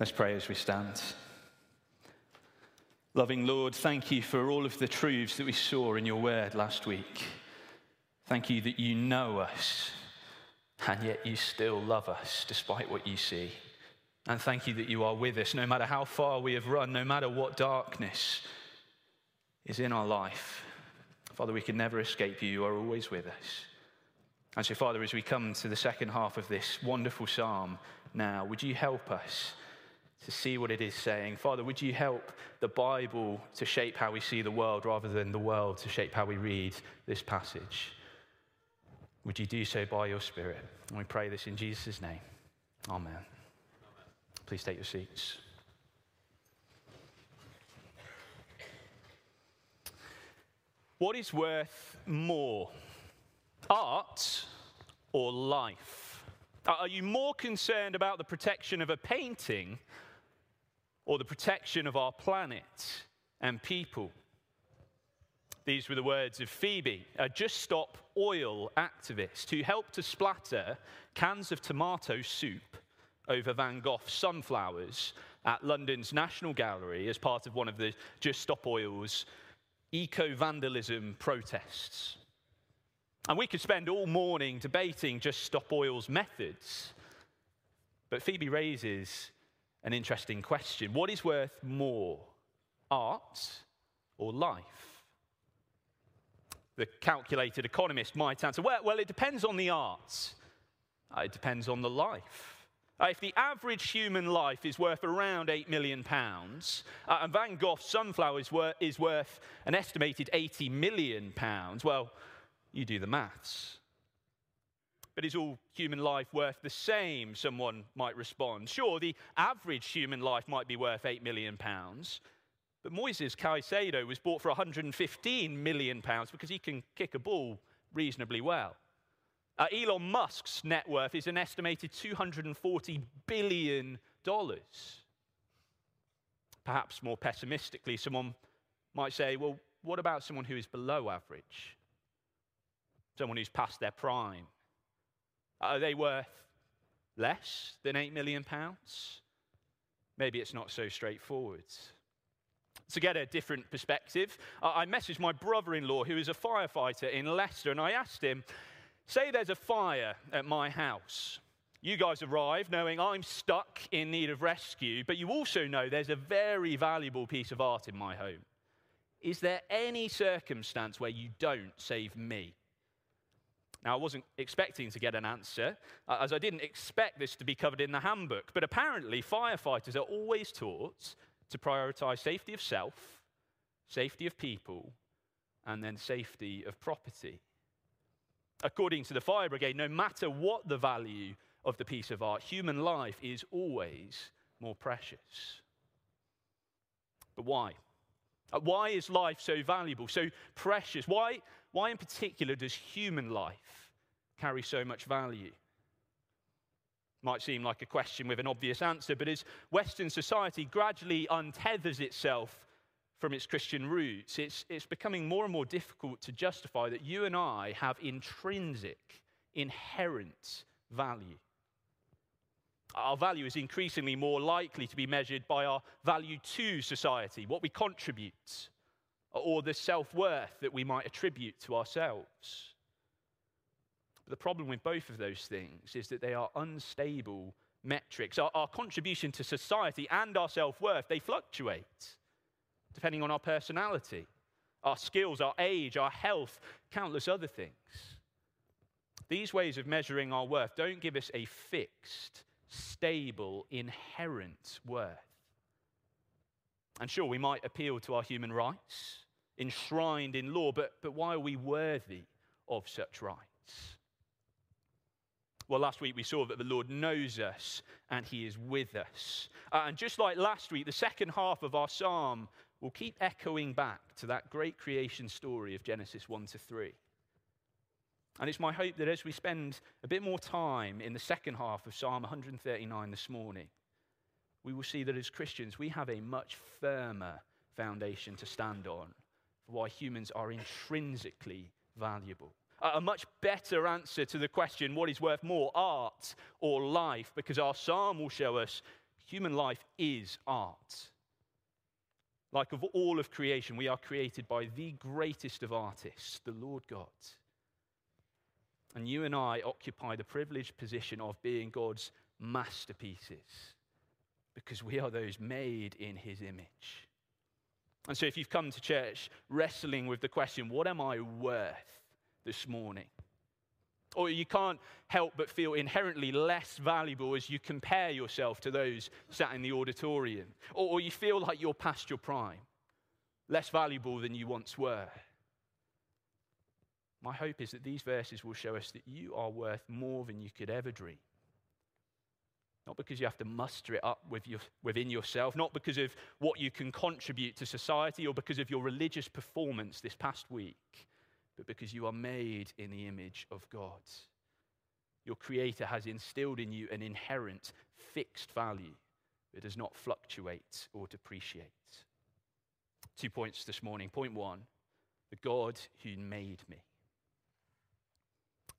Let's pray as we stand. Loving Lord, thank you for all of the truths that we saw in your word last week. Thank you that you know us, and yet you still love us despite what you see. And thank you that you are with us no matter how far we have run, no matter what darkness is in our life. Father, we can never escape you. You are always with us. And so, Father, as we come to the second half of this wonderful psalm now, would you help us? To see what it is saying. Father, would you help the Bible to shape how we see the world rather than the world to shape how we read this passage? Would you do so by your Spirit? And we pray this in Jesus' name. Amen. Amen. Please take your seats. What is worth more, art or life? Are you more concerned about the protection of a painting or the protection of our planet and people. These were the words of Phoebe, a Just Stop Oil activist who helped to splatter cans of tomato soup over Van Gogh's sunflowers at London's National Gallery as part of one of the Just Stop Oil's eco vandalism protests. And we could spend all morning debating Just Stop Oil's methods. But Phoebe raises an interesting question. What is worth more, art or life? The calculated economist might answer well, well it depends on the arts, uh, it depends on the life. Uh, if the average human life is worth around £8 million, uh, and Van Gogh's sunflower is, wor- is worth an estimated £80 million, well, you do the maths. But is all human life worth the same? Someone might respond. Sure, the average human life might be worth 8 million pounds, but Moises Caicedo was bought for 115 million pounds because he can kick a ball reasonably well. Uh, Elon Musk's net worth is an estimated 240 billion dollars. Perhaps more pessimistically, someone might say, well, what about someone who is below average? Someone who's past their prime, are they worth less than £8 million? Maybe it's not so straightforward. To get a different perspective, I messaged my brother in law, who is a firefighter in Leicester, and I asked him, Say there's a fire at my house. You guys arrive knowing I'm stuck in need of rescue, but you also know there's a very valuable piece of art in my home. Is there any circumstance where you don't save me? Now, I wasn't expecting to get an answer, uh, as I didn't expect this to be covered in the handbook. But apparently, firefighters are always taught to prioritize safety of self, safety of people, and then safety of property. According to the fire brigade, no matter what the value of the piece of art, human life is always more precious. But why? Uh, why is life so valuable, so precious? Why, why, in particular, does human life carry so much value? Might seem like a question with an obvious answer, but as Western society gradually untethers itself from its Christian roots, it's, it's becoming more and more difficult to justify that you and I have intrinsic, inherent value. Our value is increasingly more likely to be measured by our value to society, what we contribute, or the self worth that we might attribute to ourselves. But the problem with both of those things is that they are unstable metrics. Our, our contribution to society and our self worth, they fluctuate depending on our personality, our skills, our age, our health, countless other things. These ways of measuring our worth don't give us a fixed, stable, inherent worth. And sure, we might appeal to our human rights enshrined in law, but, but why are we worthy of such rights? Well, last week we saw that the Lord knows us and He is with us. Uh, and just like last week, the second half of our psalm will keep echoing back to that great creation story of Genesis 1 to 3. And it's my hope that as we spend a bit more time in the second half of Psalm 139 this morning, we will see that as Christians, we have a much firmer foundation to stand on for why humans are intrinsically valuable. A much better answer to the question, what is worth more, art or life? Because our psalm will show us Human life is art. Like of all of creation, we are created by the greatest of artists, the Lord God. And you and I occupy the privileged position of being God's masterpieces because we are those made in his image. And so, if you've come to church wrestling with the question, what am I worth this morning? Or you can't help but feel inherently less valuable as you compare yourself to those sat in the auditorium. Or, you feel like you're past your prime, less valuable than you once were. My hope is that these verses will show us that you are worth more than you could ever dream. Not because you have to muster it up with your, within yourself, not because of what you can contribute to society or because of your religious performance this past week, but because you are made in the image of God. Your Creator has instilled in you an inherent, fixed value that does not fluctuate or depreciate. Two points this morning. Point one the God who made me.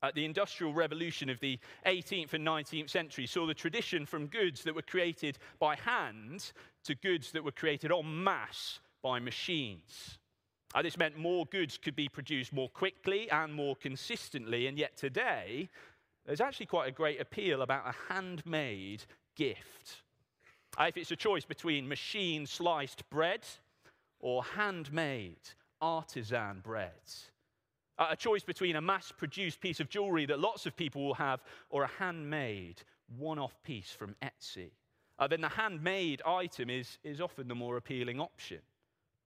Uh, the Industrial Revolution of the 18th and 19th century saw the tradition from goods that were created by hand to goods that were created en masse by machines. Uh, this meant more goods could be produced more quickly and more consistently, and yet today, there's actually quite a great appeal about a handmade gift. Uh, if it's a choice between machine sliced bread or handmade artisan bread, a choice between a mass produced piece of jewelry that lots of people will have or a handmade one off piece from Etsy. Uh, then the handmade item is, is often the more appealing option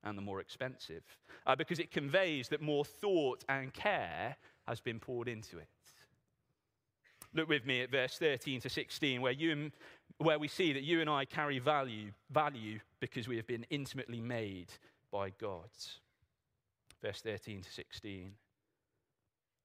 and the more expensive uh, because it conveys that more thought and care has been poured into it. Look with me at verse 13 to 16, where, you where we see that you and I carry value, value because we have been intimately made by God. Verse 13 to 16.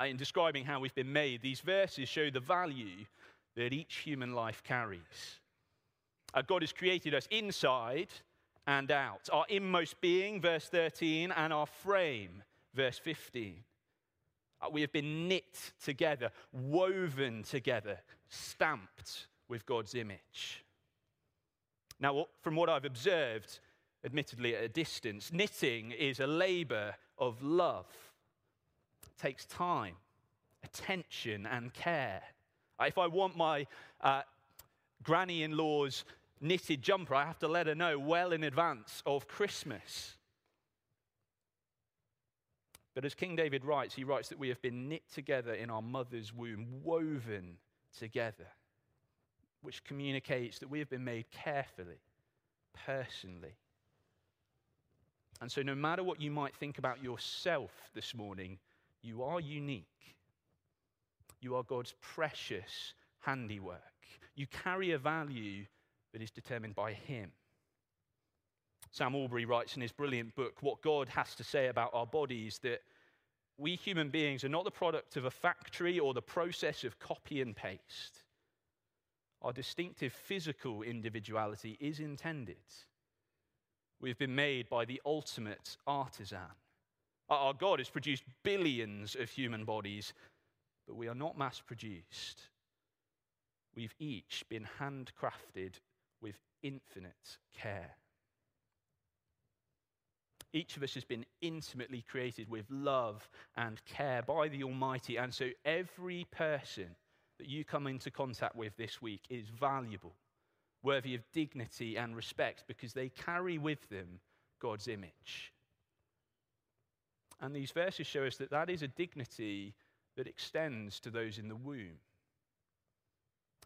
Uh, in describing how we've been made, these verses show the value that each human life carries. Uh, God has created us inside and out, our inmost being, verse 13, and our frame, verse 15. Uh, we have been knit together, woven together, stamped with God's image. Now, from what I've observed, admittedly at a distance, knitting is a labor of love takes time, attention, and care. Uh, if I want my uh, granny in law's knitted jumper, I have to let her know well in advance of Christmas. But as King David writes, he writes that we have been knit together in our mother's womb, woven together, which communicates that we have been made carefully, personally. And so, no matter what you might think about yourself this morning, you are unique. You are God's precious handiwork. You carry a value that is determined by Him. Sam Allberry writes in his brilliant book, What God Has to Say About Our Bodies, that we human beings are not the product of a factory or the process of copy and paste. Our distinctive physical individuality is intended. We've been made by the ultimate artisan. Our God has produced billions of human bodies, but we are not mass produced. We've each been handcrafted with infinite care. Each of us has been intimately created with love and care by the Almighty. And so every person that you come into contact with this week is valuable, worthy of dignity and respect because they carry with them God's image. And these verses show us that that is a dignity that extends to those in the womb.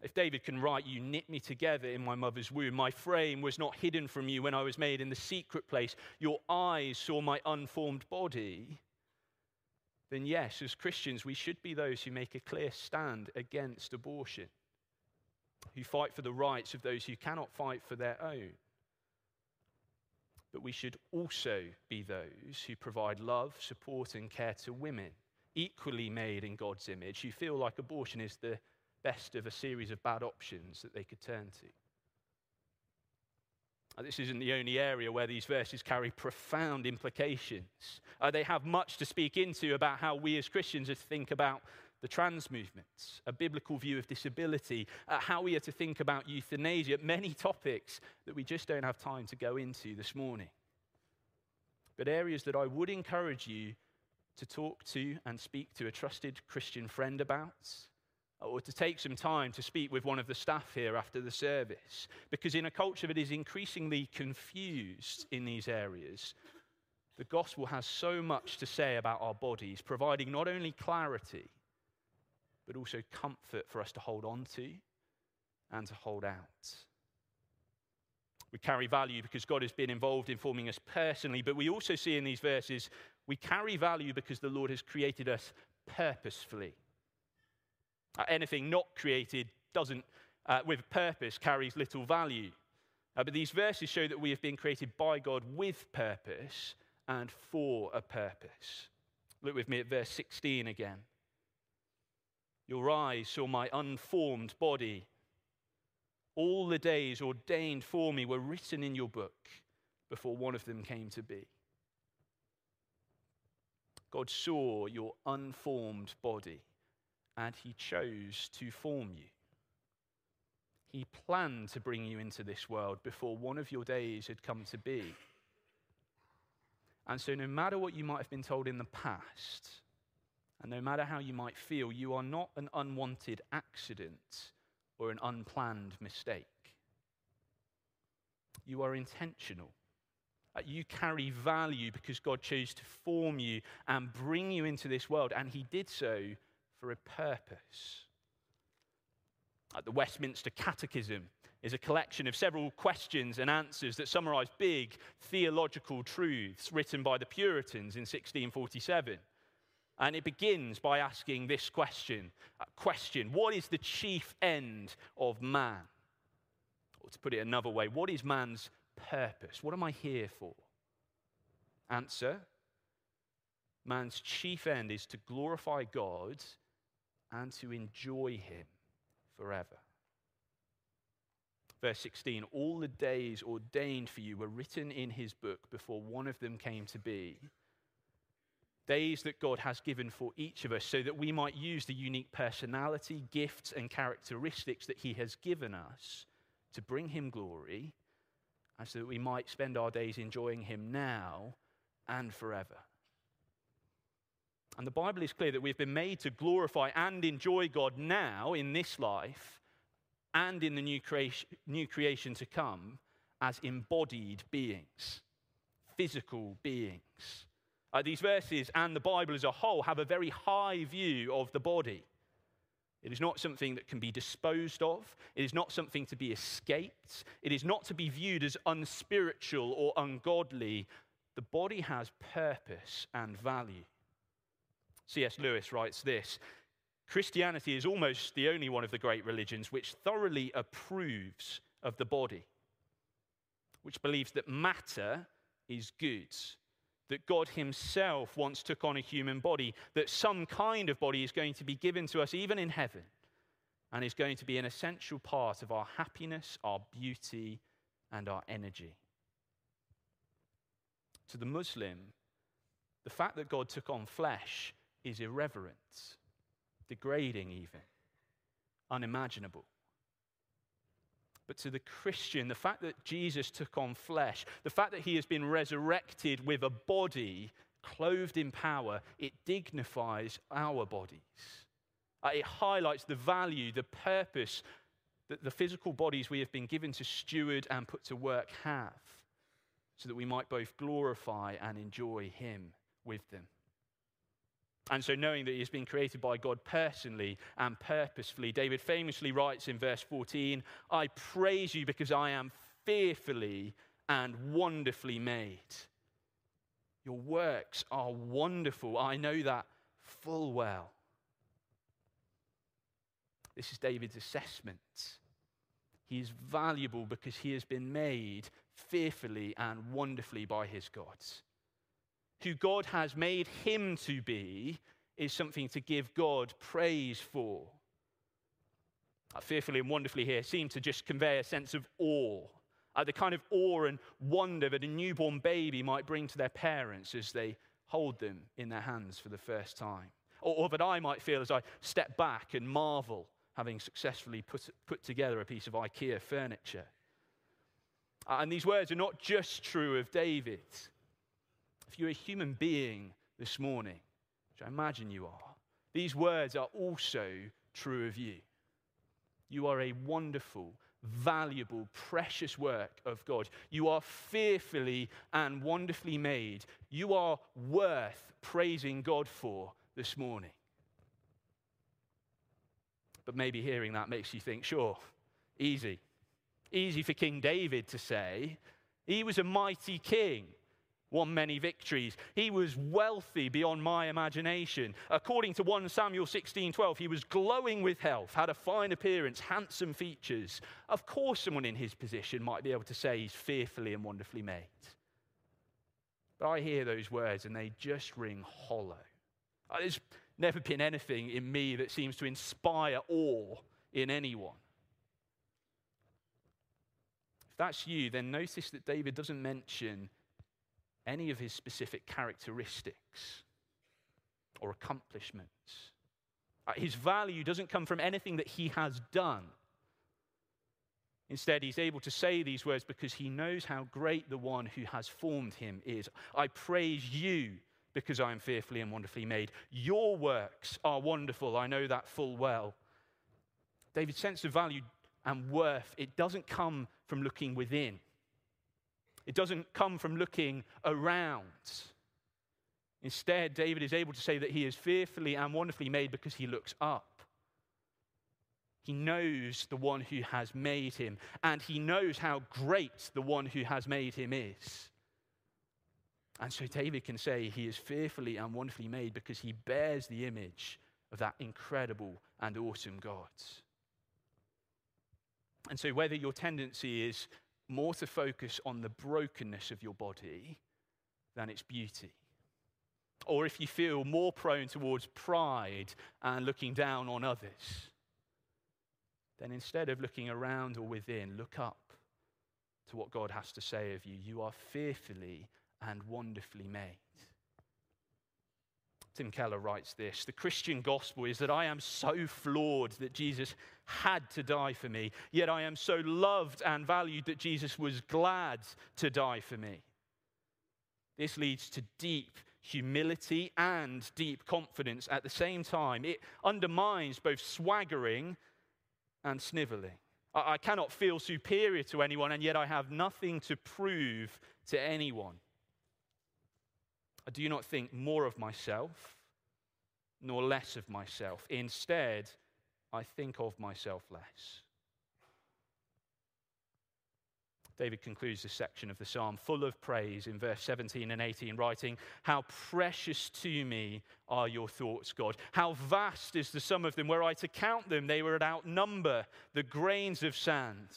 If David can write, You knit me together in my mother's womb, my frame was not hidden from you when I was made in the secret place, your eyes saw my unformed body, then yes, as Christians, we should be those who make a clear stand against abortion. who fight for the rights of those who cannot fight for their own. But we should also be those who provide love, support, and care to women, equally made in God's image, who feel like abortion is the best of a series of bad options that they could turn to. This isn't the only area where these verses carry profound implications. Uh, they have much to speak into about how we as Christians think about the trans movement, a biblical view of disability, uh, how we are to think about euthanasia, many topics that we just don't have time to go into this morning. But areas that I would encourage you to talk to and speak to a trusted Christian friend about, or to take some time to speak with one of the staff here after the service. Because in a culture that is increasingly confused in these areas, the gospel has so much to say about our bodies, providing not only clarity, but also comfort for us to hold on to and to hold out. We carry value because God has been involved in forming us personally, but we also see in these verses we carry value because the Lord has created us purposefully. Uh, anything not created doesn't, uh, with purpose, carries little value. Uh, but these verses show that we have been created by God with purpose and for a purpose. Look with me at verse 16 again. Your eyes saw my unformed body. All the days ordained for me were written in your book before one of them came to be. God saw your unformed body and he chose to form you. He planned to bring you into this world before one of your days had come to be. And so, no matter what you might have been told in the past, and no matter how you might feel, you are not an unwanted accident or an unplanned mistake. You are intentional. Uh, you carry value because God chose to form you and bring you into this world, and He did so for a purpose. The Westminster Catechism is a collection of several questions and answers that summarize big theological truths written by the Puritans in 1647. And it begins by asking this question uh, question What is the chief end of man? Or to put it another way, what is man's purpose? What am I here for? Answer Man's chief end is to glorify God and to enjoy him forever. Verse 16 All the days ordained for you were written in his book before one of them came to be. Days that God has given for each of us so that we might use the unique personality, gifts, and characteristics that he has given us to bring him glory, and so that we might spend our days enjoying him now and forever. And the Bible is clear that we've been made to glorify and enjoy God now in this life and in the new creation, new creation to come as embodied beings, physical beings. Uh, these verses and the Bible as a whole have a very high view of the body. It is not something that can be disposed of. It is not something to be escaped. It is not to be viewed as unspiritual or ungodly. The body has purpose and value. C.S. Lewis writes this Christianity is almost the only one of the great religions which thoroughly approves of the body, which believes that matter is good, that God Himself once took on a human body, that some kind of body is going to be given to us even in heaven, and is going to be an essential part of our happiness, our beauty, and our energy. To the Muslim, the fact that God took on flesh is irreverent, degrading, even, unimaginable. But to the Christian, the fact that Jesus took on flesh, the fact that he has been resurrected with a body clothed in power, it dignifies our bodies. Uh, it highlights the value, the purpose that the physical bodies we have been given to steward and put to work have, so that we might both glorify and enjoy him with them. And so, knowing that he has been created by God personally and purposefully, David famously writes in verse 14 I praise you because I am fearfully and wonderfully made. Your works are wonderful. I know that full well. This is David's assessment. He is valuable because he has been made fearfully and wonderfully by his gods. Who God has made him to be is something to give God praise for. Uh, fearfully and wonderfully here seem to just convey a sense of awe, uh, the kind of awe and wonder that a newborn baby might bring to their parents as they hold them in their hands for the first time. Or, or that I might feel as I step back and marvel, having successfully put, put together a piece of IKEA furniture. Uh, and these words are not just true of David. If you're a human being this morning, which I imagine you are, these words are also true of you. You are a wonderful, valuable, precious work of God. You are fearfully and wonderfully made. You are worth praising God for this morning. But maybe hearing that makes you think, sure, easy. Easy for King David to say. He was a mighty king won many victories. He was wealthy beyond my imagination. According to 1 Samuel 16:12, he was glowing with health, had a fine appearance, handsome features. Of course, someone in his position might be able to say he's fearfully and wonderfully made. But I hear those words and they just ring hollow. Uh, there's never been anything in me that seems to inspire awe in anyone. If that's you, then notice that David doesn't mention any of his specific characteristics or accomplishments. Uh, his value doesn't come from anything that he has done. Instead, he's able to say these words because he knows how great the one who has formed him is. I praise you because I am fearfully and wonderfully made. Your works are wonderful. I know that full well. David's sense of value and worth, it doesn't come from looking within. It doesn't come from looking around. Instead, David is able to say that he is fearfully and wonderfully made because he looks up. He knows the one who has made him, and he knows how great the one who has made him is. And so David can say he is fearfully and wonderfully made because he bears the image of that incredible and awesome God. And so, whether your tendency is more to focus on the brokenness of your body than its beauty. Or if you feel more prone towards pride and looking down on others, then instead of looking around or within, look up to what God has to say of you. You are fearfully and wonderfully made. Tim Keller writes this The Christian gospel is that I am so flawed that Jesus had to die for me, yet I am so loved and valued that Jesus was glad to die for me. This leads to deep humility and deep confidence at the same time. It undermines both swaggering and sniveling. I cannot feel superior to anyone, and yet I have nothing to prove to anyone. I do not think more of myself nor less of myself. Instead, I think of myself less. David concludes this section of the psalm full of praise in verse 17 and 18, writing, How precious to me are your thoughts, God. How vast is the sum of them. Were I to count them, they would outnumber the grains of sand.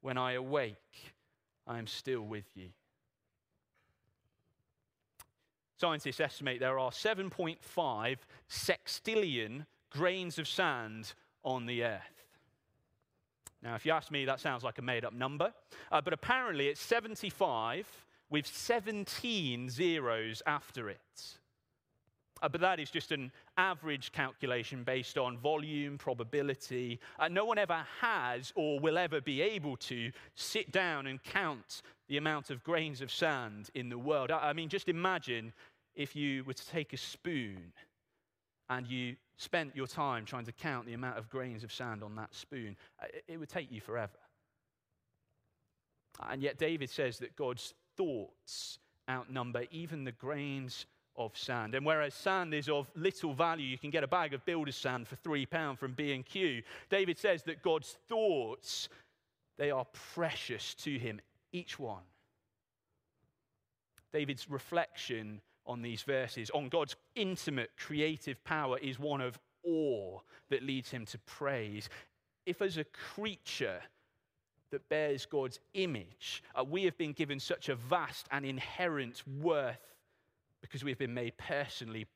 When I awake, I am still with you. Scientists estimate there are 7.5 sextillion grains of sand on the earth. Now, if you ask me, that sounds like a made up number, uh, but apparently it's 75 with 17 zeros after it. Uh, but that is just an average calculation based on volume, probability. Uh, no one ever has or will ever be able to sit down and count the amount of grains of sand in the world. I, I mean, just imagine if you were to take a spoon and you spent your time trying to count the amount of grains of sand on that spoon, uh, it would take you forever. And yet, David says that God's thoughts outnumber even the grains of sand. And whereas sand is of little value, you can get a bag of builder's sand for three pounds from B&Q. David says that God's thoughts, they are precious to him, each one. David's reflection on these verses, on God's intimate creative power, is one of awe that leads him to praise. If as a creature that bears God's image, uh, we have been given such a vast and inherent worth because we have been made personally,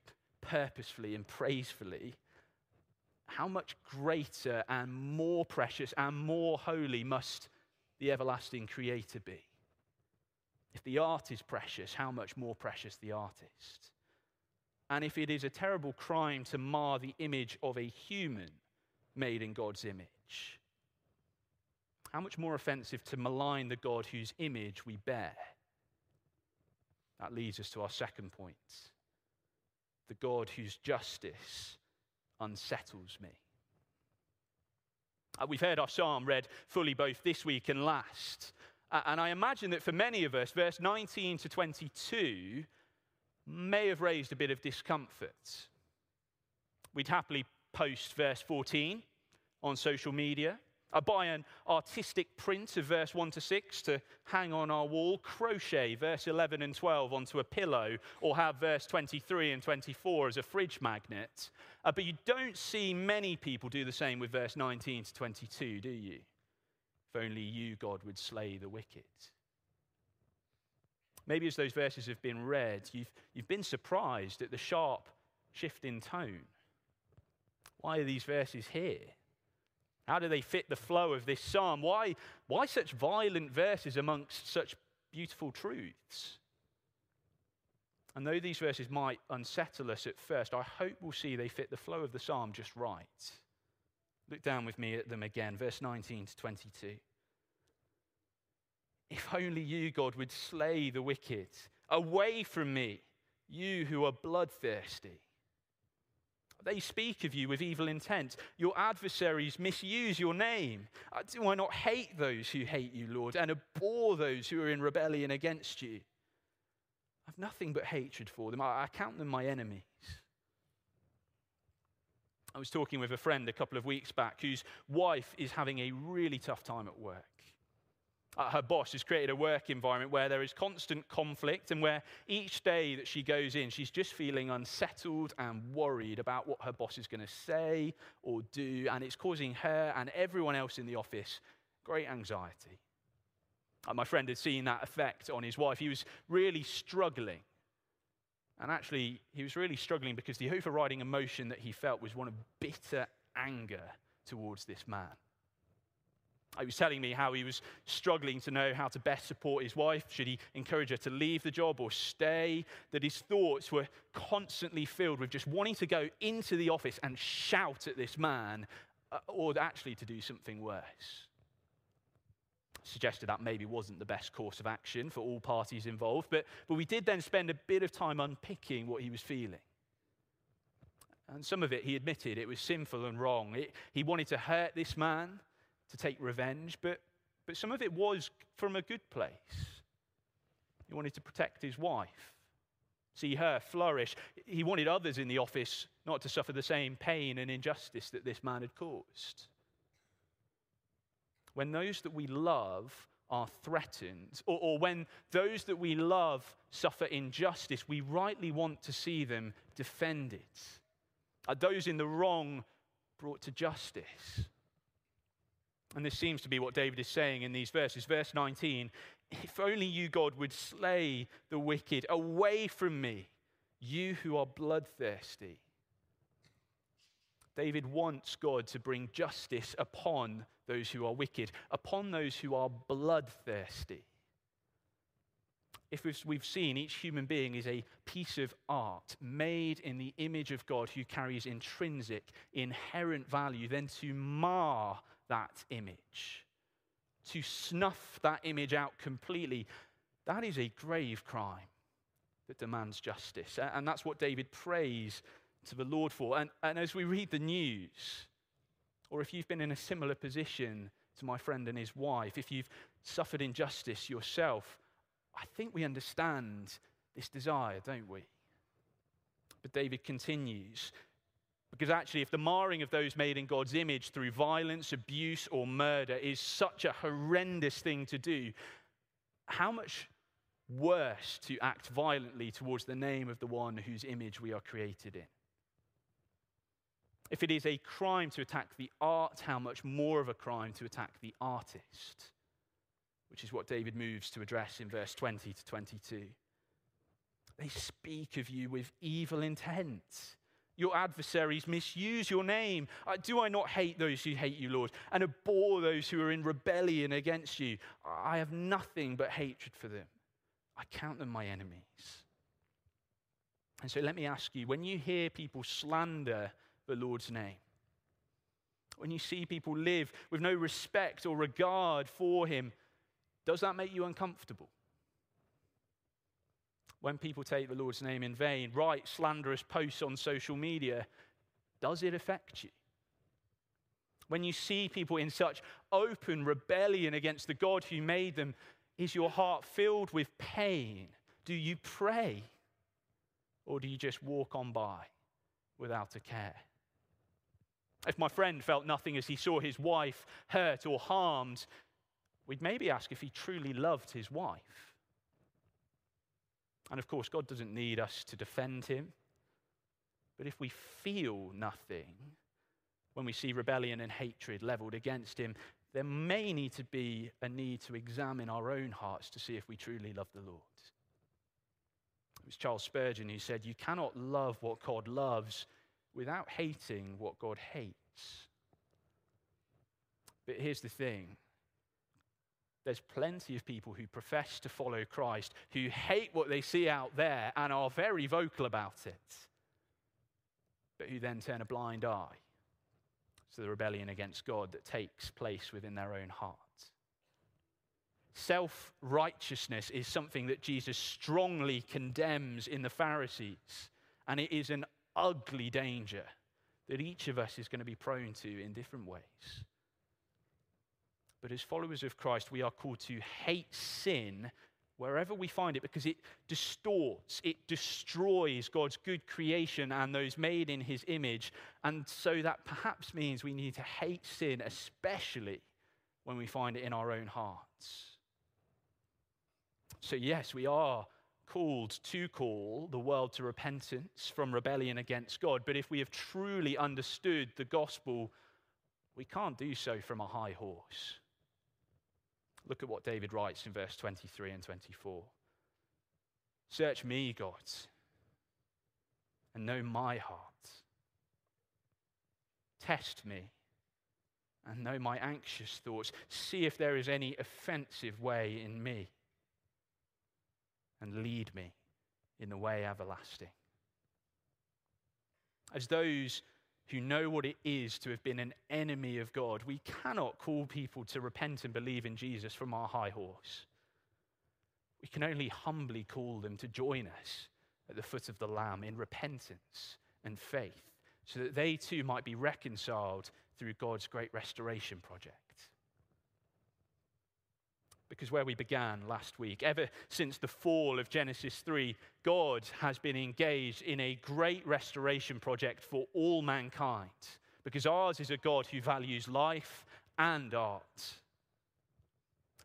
purposefully, and praisefully. How much greater and more precious and more holy must the everlasting Creator be? If the art is precious, how much more precious the artist? And if it is a terrible crime to mar the image of a human made in God's image, how much more offensive to malign the God whose image we bear? That leads us to our second point the God whose justice unsettles me. Uh, we've heard our psalm read fully both this week and last. And I imagine that for many of us, verse 19 to 22 may have raised a bit of discomfort. We'd happily post verse 14 on social media. I buy an artistic print of verse 1 to 6 to hang on our wall, crochet verse 11 and 12 onto a pillow, or have verse 23 and 24 as a fridge magnet. Uh, but you don't see many people do the same with verse 19 to 22, do you? Only you, God, would slay the wicked. Maybe as those verses have been read, you've, you've been surprised at the sharp shift in tone. Why are these verses here? How do they fit the flow of this psalm? Why, why such violent verses amongst such beautiful truths? And though these verses might unsettle us at first, I hope we'll see they fit the flow of the psalm just right. Look down with me at them again, verse 19 to 22. If only you, God, would slay the wicked. Away from me, you who are bloodthirsty. They speak of you with evil intent. Your adversaries misuse your name. Uh, do I not hate those who hate you, Lord, and abhor those who are in rebellion against you? I have nothing but hatred for them. I count them my enemies. I was talking with a friend a couple of weeks back whose wife is having a really tough time at work uh, her boss has created a work environment where there is constant conflict and where each day that she goes in, she's just feeling unsettled and worried about what her boss is going to say or do. And it's causing her and everyone else in the office great anxiety. Uh, my friend had seen that effect on his wife. He was really struggling. And actually, he was really struggling because the overriding emotion that he felt was one of bitter anger towards this man. He was telling me how he was struggling to know how to best support his wife. Should he encourage her to leave the job or stay? That his thoughts were constantly filled with just wanting to go into the office and shout at this man, uh, or actually to do something worse. Suggested that maybe wasn't the best course of action for all parties involved, but, but we did then spend a bit of time unpicking what he was feeling. And some of it, he admitted, it was sinful and wrong. It, he wanted to hurt this man to take revenge, but, but some of it was from a good place. He wanted to protect his wife, see her flourish. He wanted others in the office not to suffer the same pain and injustice that this man had caused. When those that we love are threatened, or, or, when those that we love suffer injustice, we rightly want to see them defended. Are those in the wrong brought to justice? And this seems to be what David is saying in these verses. Verse 19 If only you, God, would slay the wicked away from me, you who are bloodthirsty. David wants God to bring justice upon those who are wicked, upon those who are bloodthirsty. If we've seen, each human being is a piece of art made in the image of God who carries intrinsic, inherent value, then to mar that image, to snuff that image out completely, that is a grave crime that demands justice. And that's what David prays to the Lord for. And, and as we read the news, or if you've been in a similar position to my friend and his wife, if you've suffered injustice yourself, I think we understand this desire, don't we? But David continues because actually, if the marring of those made in God's image through violence, abuse, or murder is such a horrendous thing to do, how much worse to act violently towards the name of the one whose image we are created in? If it is a crime to attack the art, how much more of a crime to attack the artist? which is what David moves to address in verse 20 to 22. They speak of you with evil intent. Your adversaries misuse your name. Uh, do I not hate those who hate you, Lord, and abhor those who are in rebellion against you? I have nothing but hatred for them. I count them my enemies. And so let me ask you when you hear people slander the Lord's name, when you see people live with no respect or regard for him, does that make you uncomfortable? when people take the Lord's name in vain, write slanderous posts on social media, does it affect you? When you see people in such open rebellion against the God who made them, is your heart filled with pain? Do you pray? Or do you just walk on by without a care? If my friend felt nothing as he saw his wife hurt or harmed, we'd maybe ask if he truly loved his wife. And of course, God doesn't need us to defend him. But if we feel nothing when we see rebellion and hatred leveled against him, there may need to be a need to examine our own hearts to see if we truly love the Lord. It was Charles Spurgeon who said, You cannot love what God loves without hating what God hates. But here's the thing there's plenty of people who profess to follow Christ who hate what they see out there and are very vocal about it, but who then turn a blind eye to the rebellion against God that takes place within their own heart. Self righteousness is something that Jesus strongly condemns in the Pharisees, and it is an ugly danger that each of us is going to be prone to in different ways. But as followers of Christ, we are called to hate sin wherever we find it because it distorts, it destroys God's good creation and those made in his image. And so that perhaps means we need to hate sin, especially when we find it in our own hearts. So, yes, we are called to call the world to repentance from rebellion against God. But if we have truly understood the gospel, we can't do so from a high horse. Look at what David writes in verse 23 and 24. Search me, God, and know my heart. Test me and know my anxious thoughts. See if there is any offensive way in me, and lead me in the way everlasting. As those who know what it is to have been an enemy of God. We cannot call people to repent and believe in Jesus from our high horse. We can only humbly call them to join us at the foot of the Lamb in repentance and faith, so that they too might be reconciled through God's great restoration project. Because where we began last week, ever since the fall of Genesis 3, God has been engaged in a great restoration project for all mankind. Because ours is a God who values life and art.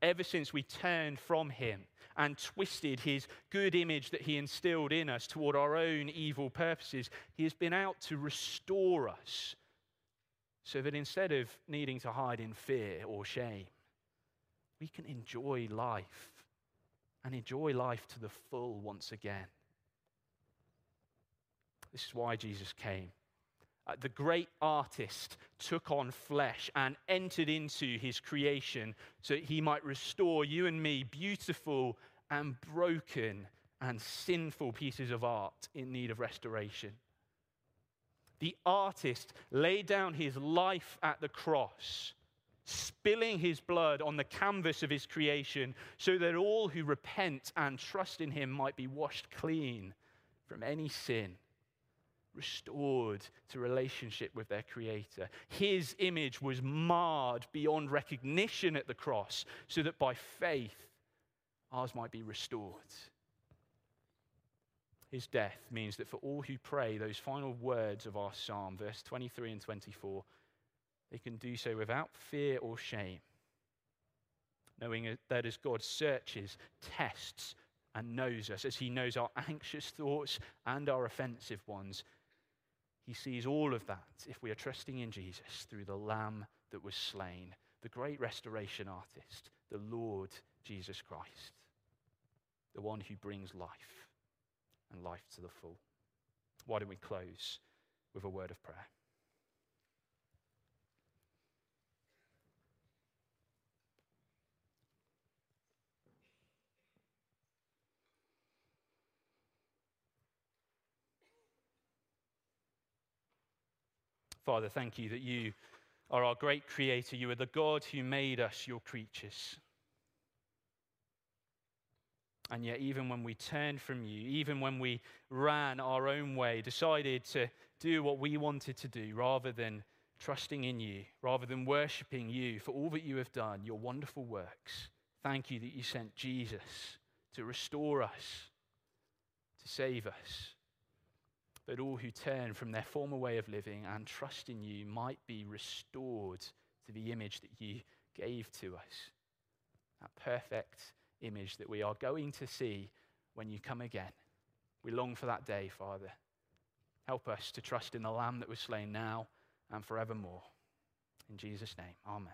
Ever since we turned from Him and twisted His good image that He instilled in us toward our own evil purposes, He has been out to restore us so that instead of needing to hide in fear or shame, we can enjoy life and enjoy life to the full once again. This is why Jesus came. Uh, the great artist took on flesh and entered into his creation so that he might restore you and me, beautiful and broken and sinful pieces of art in need of restoration. The artist laid down his life at the cross spilling his blood on the canvas of his creation so that all who repent and trust in him might be washed clean from any sin, restored to relationship with their creator. His image was marred beyond recognition at the cross so that by faith ours might be restored. His death means that for all who pray those final words of our psalm, verse 23 and 24, they can do so without fear or shame, knowing that as God searches, tests, and knows us, as He knows our anxious thoughts and our offensive ones, He sees all of that if we are trusting in Jesus through the Lamb that was slain, the great restoration artist, the Lord Jesus Christ, the one who brings life and life to the full. Why don't we close with a word of prayer? Father, thank you that you are our great creator. You are the God who made us your creatures. And yet, even when we turned from you, even when we ran our own way, decided to do what we wanted to do rather than trusting in you, rather than worshiping you for all that you have done, your wonderful works, thank you that you sent Jesus to restore us, to save us that all who turn from their former way of living and trust in you might be restored to the image that you gave to us. That perfect image that we are going to see when you come again. We long for that day, Father. Help us to trust in the Lamb that was slain now and forevermore. In Jesus' name, amen.